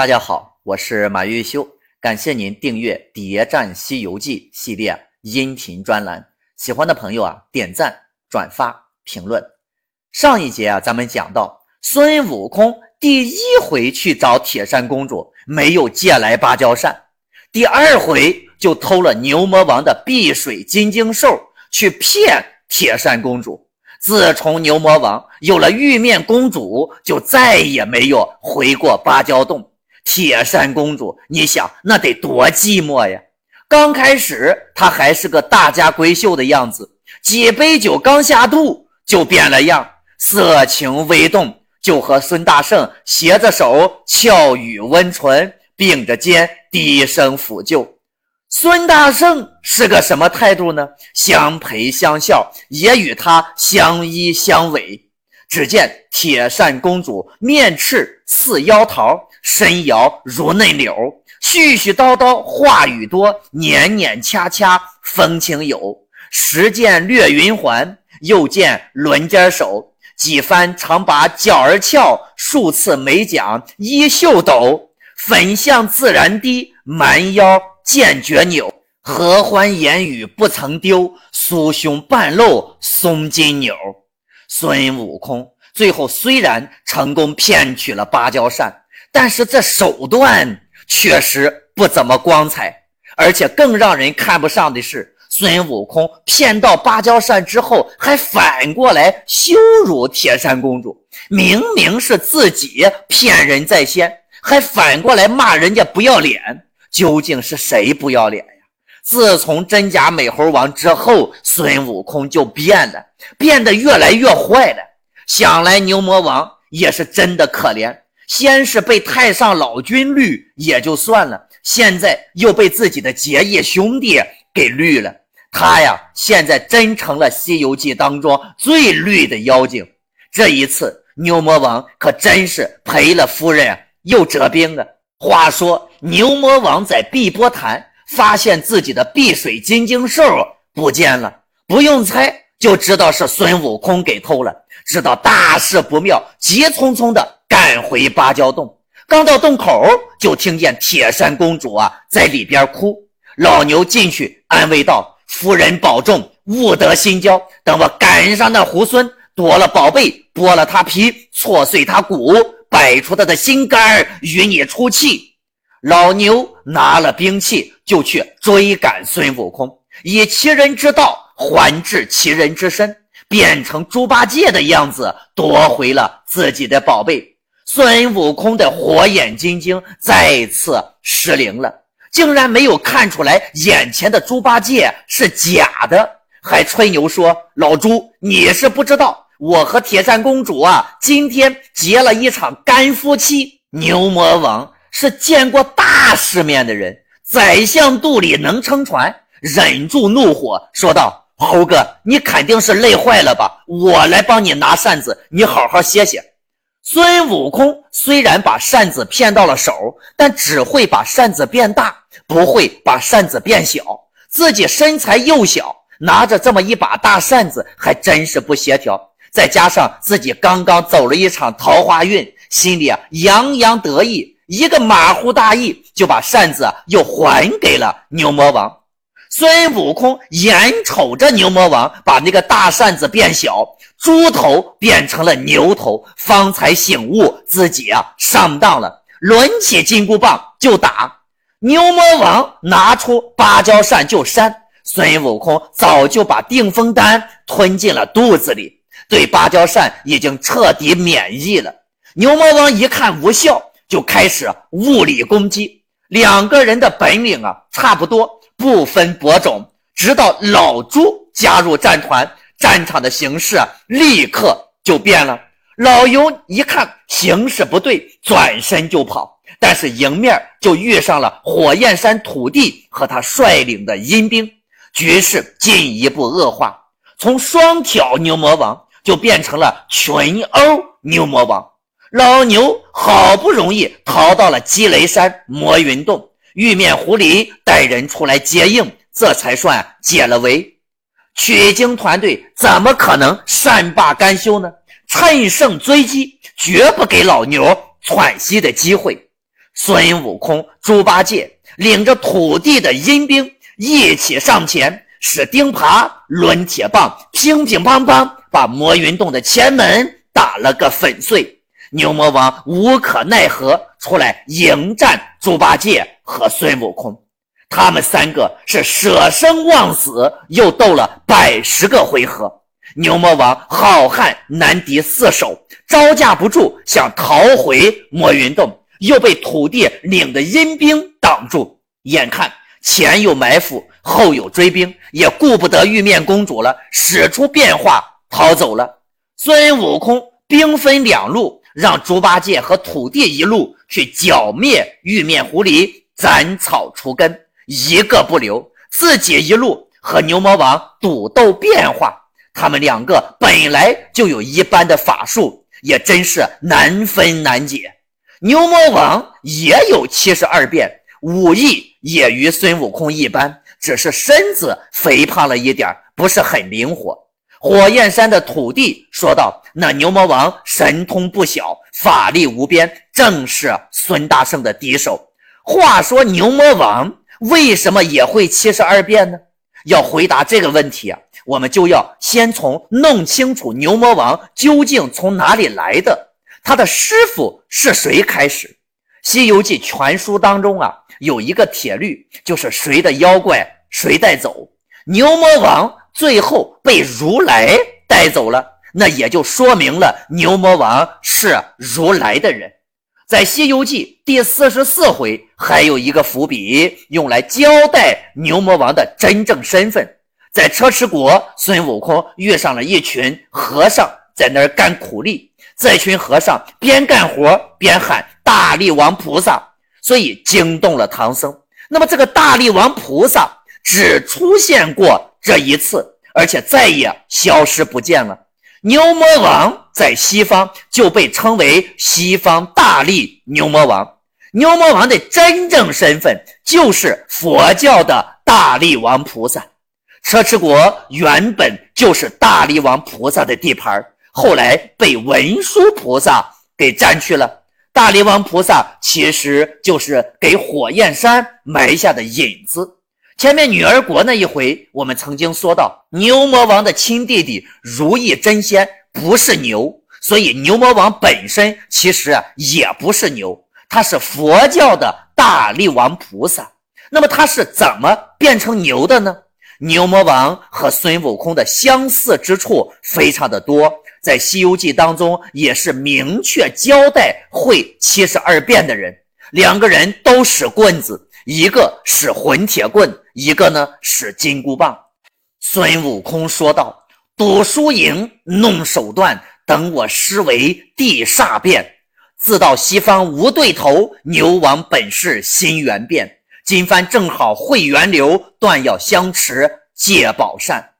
大家好，我是马玉修，感谢您订阅《谍战西游记》系列音频专栏。喜欢的朋友啊，点赞、转发、评论。上一节啊，咱们讲到孙悟空第一回去找铁扇公主，没有借来芭蕉扇；第二回就偷了牛魔王的碧水金睛兽去骗铁扇公主。自从牛魔王有了玉面公主，就再也没有回过芭蕉洞。铁扇公主，你想那得多寂寞呀！刚开始她还是个大家闺秀的样子，几杯酒刚下肚就变了样，色情微动，就和孙大圣携着手俏语温唇，并着肩低声抚救。孙大圣是个什么态度呢？相陪相笑，也与他相依相偎。只见铁扇公主面赤似妖桃，身摇如嫩柳，絮絮叨叨话语多，年年掐掐风情有。时见掠云环，又见轮尖手，几番常把脚儿翘，数次没讲衣袖抖。粉相自然低，蛮腰。剑绝扭，合欢言语不曾丢，酥胸半露松金纽。孙悟空最后虽然成功骗取了芭蕉扇，但是这手段确实不怎么光彩。而且更让人看不上的是，孙悟空骗到芭蕉扇之后，还反过来羞辱铁扇公主。明明是自己骗人在先，还反过来骂人家不要脸。究竟是谁不要脸呀？自从真假美猴王之后，孙悟空就变了，变得越来越坏了。想来牛魔王也是真的可怜，先是被太上老君绿也就算了，现在又被自己的结义兄弟给绿了。他呀，现在真成了《西游记》当中最绿的妖精。这一次，牛魔王可真是赔了夫人又折兵啊！话说。牛魔王在碧波潭发现自己的碧水金睛兽不见了，不用猜就知道是孙悟空给偷了。知道大事不妙，急匆匆的赶回芭蕉洞。刚到洞口，就听见铁扇公主啊在里边哭。老牛进去安慰道：“夫人保重，勿得心焦。等我赶上那猢狲，夺了宝贝，剥了他皮，挫碎他骨，摆出他的心肝与你出气。”老牛拿了兵器就去追赶孙悟空，以其人之道还治其人之身，变成猪八戒的样子夺回了自己的宝贝。孙悟空的火眼金睛再次失灵了，竟然没有看出来眼前的猪八戒是假的，还吹牛说：“老猪，你是不知道，我和铁扇公主啊，今天结了一场干夫妻。”牛魔王。是见过大世面的人，宰相肚里能撑船，忍住怒火说道：“猴哥，你肯定是累坏了吧？我来帮你拿扇子，你好好歇歇。”孙悟空虽然把扇子骗到了手，但只会把扇子变大，不会把扇子变小。自己身材又小，拿着这么一把大扇子还真是不协调。再加上自己刚刚走了一场桃花运，心里啊洋洋得意。一个马虎大意，就把扇子又还给了牛魔王。孙悟空眼瞅着牛魔王把那个大扇子变小，猪头变成了牛头，方才醒悟自己啊上当了，抡起金箍棒就打。牛魔王拿出芭蕉扇就扇，孙悟空早就把定风丹吞进了肚子里，对芭蕉扇已经彻底免疫了。牛魔王一看无效。就开始物理攻击，两个人的本领啊差不多，不分伯仲。直到老朱加入战团，战场的形势立刻就变了。老尤一看形势不对，转身就跑，但是迎面就遇上了火焰山土地和他率领的阴兵，局势进一步恶化，从双挑牛魔王就变成了群殴牛魔王。老牛好不容易逃到了积雷山魔云洞，玉面狐狸带人出来接应，这才算解了围。取经团队怎么可能善罢甘休呢？趁胜追击，绝不给老牛喘息的机会。孙悟空、猪八戒领着土地的阴兵一起上前，使钉耙、抡铁棒，乒乒乓乓，把魔云洞的前门打了个粉碎。牛魔王无可奈何，出来迎战猪八戒和孙悟空。他们三个是舍生忘死，又斗了百十个回合。牛魔王好汉难敌四手，招架不住，想逃回魔云洞，又被土地领的阴兵挡住。眼看前有埋伏，后有追兵，也顾不得玉面公主了，使出变化逃走了。孙悟空兵分两路，让猪八戒和土地一路去剿灭玉面狐狸，斩草除根，一个不留。自己一路和牛魔王赌斗变化。他们两个本来就有一般的法术，也真是难分难解。牛魔王也有七十二变，武艺也与孙悟空一般，只是身子肥胖了一点，不是很灵活。火焰山的土地说道：“那牛魔王神通不小，法力无边，正是孙大圣的敌手。”话说牛魔王为什么也会七十二变呢？要回答这个问题啊！我们就要先从弄清楚牛魔王究竟从哪里来的，他的师傅是谁开始。《西游记》全书当中啊，有一个铁律，就是谁的妖怪谁带走。牛魔王最后被如来带走了，那也就说明了牛魔王是如来的人。在《西游记》第四十四回还有一个伏笔，用来交代牛魔王的真正身份。在车迟国，孙悟空遇上了一群和尚，在那儿干苦力。这群和尚边干活边喊“大力王菩萨”，所以惊动了唐僧。那么，这个大力王菩萨只出现过这一次，而且再也消失不见了。牛魔王在西方就被称为西方大力牛魔王。牛魔王的真正身份就是佛教的大力王菩萨。车迟国原本就是大力王菩萨的地盘，后来被文殊菩萨给占去了。大力王菩萨其实就是给火焰山埋下的引子。前面女儿国那一回，我们曾经说到，牛魔王的亲弟弟如意真仙不是牛，所以牛魔王本身其实也不是牛，他是佛教的大力王菩萨。那么他是怎么变成牛的呢？牛魔王和孙悟空的相似之处非常的多，在《西游记》当中也是明确交代会七十二变的人，两个人都使棍子，一个使混铁棍，一个呢使金箍棒。孙悟空说道：“赌输赢，弄手段，等我施为地煞变，自到西方无对头。牛王本是心猿变。”今番正好会源流，断要相持借宝扇。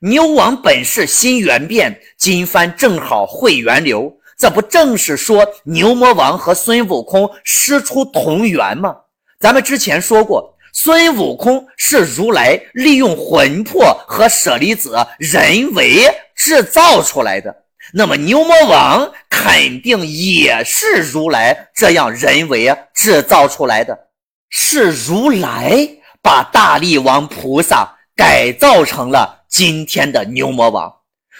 牛王本是心猿变，今番正好会源流，这不正是说牛魔王和孙悟空师出同源吗？咱们之前说过，孙悟空是如来利用魂魄和舍利子人为制造出来的，那么牛魔王肯定也是如来这样人为制造出来的。是如来把大力王菩萨改造成了今天的牛魔王。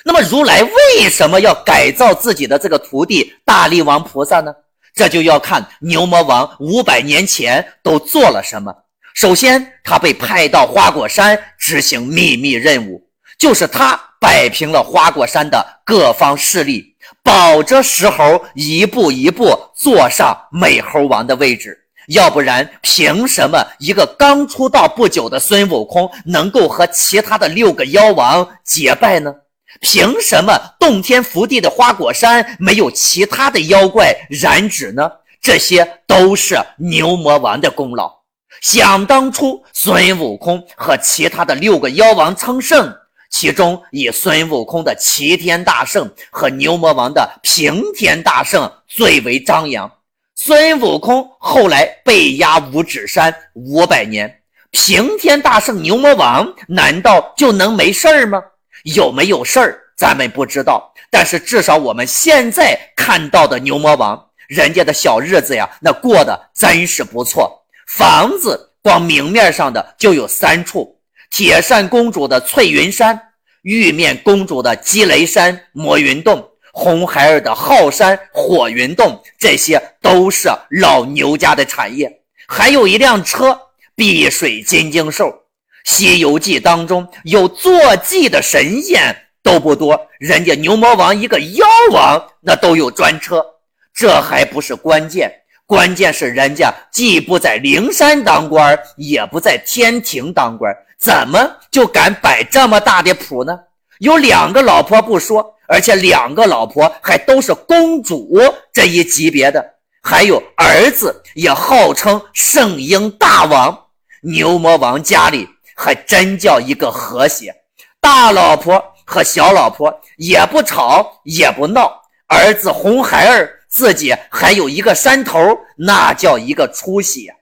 那么，如来为什么要改造自己的这个徒弟大力王菩萨呢？这就要看牛魔王五百年前都做了什么。首先，他被派到花果山执行秘密任务，就是他摆平了花果山的各方势力，保着石猴一步一步坐上美猴王的位置。要不然，凭什么一个刚出道不久的孙悟空能够和其他的六个妖王结拜呢？凭什么洞天福地的花果山没有其他的妖怪染指呢？这些都是牛魔王的功劳。想当初，孙悟空和其他的六个妖王称圣，其中以孙悟空的齐天大圣和牛魔王的平天大圣最为张扬。孙悟空后来被压五指山五百年，平天大圣牛魔王难道就能没事儿吗？有没有事儿，咱们不知道。但是至少我们现在看到的牛魔王，人家的小日子呀，那过得真是不错。房子光明面上的就有三处：铁扇公主的翠云山、玉面公主的积雷山魔云洞、红孩儿的浩山火云洞，这些都是老牛家的产业。还有一辆车，碧水金睛兽。《西游记》当中有坐骑的神仙都不多，人家牛魔王一个妖王，那都有专车。这还不是关键，关键是人家既不在灵山当官，也不在天庭当官，怎么就敢摆这么大的谱呢？有两个老婆不说，而且两个老婆还都是公主这一级别的，还有儿子也号称圣婴大王。牛魔王家里还真叫一个和谐，大老婆和小老婆也不吵也不闹，儿子红孩儿。自己还有一个山头，那叫一个出息呀！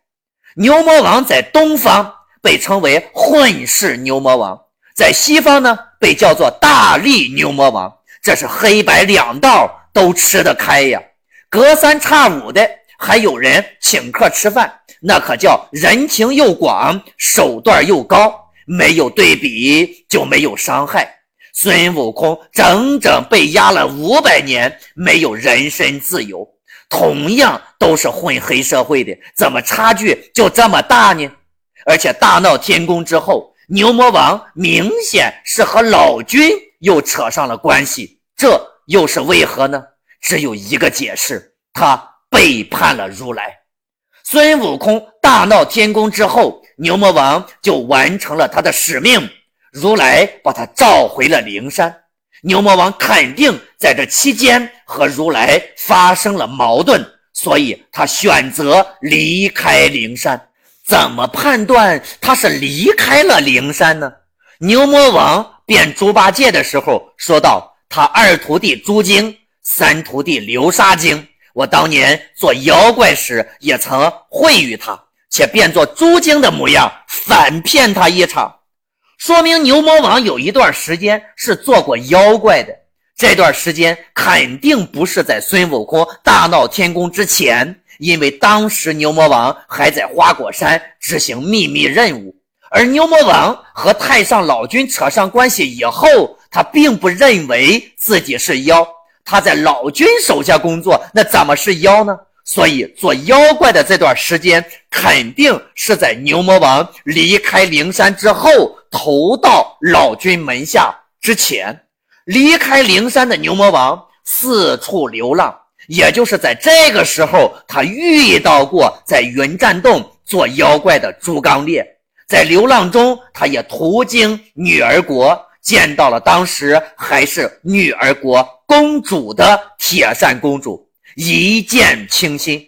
牛魔王在东方被称为混世牛魔王，在西方呢被叫做大力牛魔王，这是黑白两道都吃得开呀。隔三差五的还有人请客吃饭，那可叫人情又广，手段又高，没有对比就没有伤害。孙悟空整整被压了五百年，没有人身自由。同样都是混黑社会的，怎么差距就这么大呢？而且大闹天宫之后，牛魔王明显是和老君又扯上了关系，这又是为何呢？只有一个解释：他背叛了如来。孙悟空大闹天宫之后，牛魔王就完成了他的使命。如来把他召回了灵山，牛魔王肯定在这期间和如来发生了矛盾，所以他选择离开灵山。怎么判断他是离开了灵山呢？牛魔王变猪八戒的时候说道：“他二徒弟猪精，三徒弟流沙精。我当年做妖怪时也曾会遇他，且变作猪精的模样，反骗他一场。”说明牛魔王有一段时间是做过妖怪的，这段时间肯定不是在孙悟空大闹天宫之前，因为当时牛魔王还在花果山执行秘密任务，而牛魔王和太上老君扯上关系以后，他并不认为自己是妖，他在老君手下工作，那怎么是妖呢？所以做妖怪的这段时间，肯定是在牛魔王离开灵山之后，投到老君门下之前。离开灵山的牛魔王四处流浪，也就是在这个时候，他遇到过在云栈洞做妖怪的朱刚烈。在流浪中，他也途经女儿国，见到了当时还是女儿国公主的铁扇公主。一见倾心。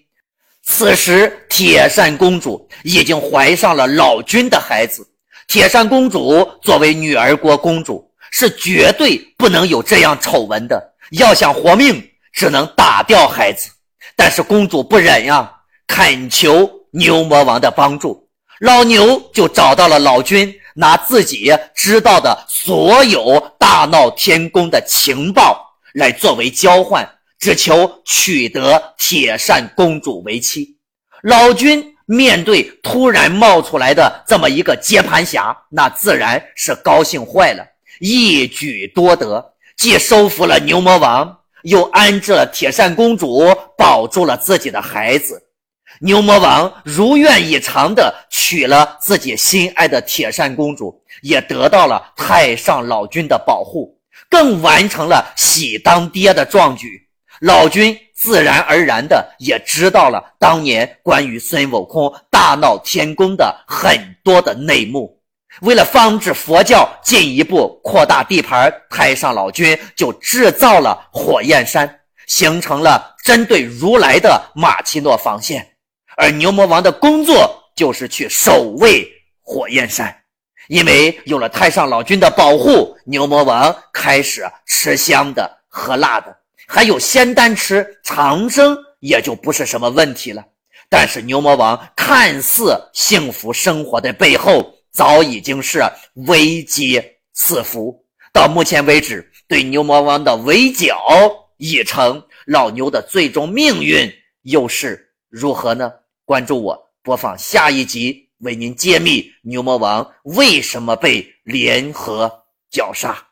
此时，铁扇公主已经怀上了老君的孩子。铁扇公主作为女儿国公主，是绝对不能有这样丑闻的。要想活命，只能打掉孩子。但是公主不忍呀，恳求牛魔王的帮助。老牛就找到了老君，拿自己知道的所有大闹天宫的情报来作为交换。只求取得铁扇公主为妻，老君面对突然冒出来的这么一个接盘侠，那自然是高兴坏了，一举多得，既收服了牛魔王，又安置了铁扇公主，保住了自己的孩子。牛魔王如愿以偿地娶了自己心爱的铁扇公主，也得到了太上老君的保护，更完成了喜当爹的壮举。老君自然而然的也知道了当年关于孙悟空大闹天宫的很多的内幕。为了防止佛教进一步扩大地盘，太上老君就制造了火焰山，形成了针对如来的马奇诺防线。而牛魔王的工作就是去守卫火焰山，因为有了太上老君的保护，牛魔王开始吃香的喝辣的。还有仙丹吃，长生也就不是什么问题了。但是牛魔王看似幸福生活的背后，早已经是危机四伏。到目前为止，对牛魔王的围剿已成，老牛的最终命运又是如何呢？关注我，播放下一集，为您揭秘牛魔王为什么被联合绞杀。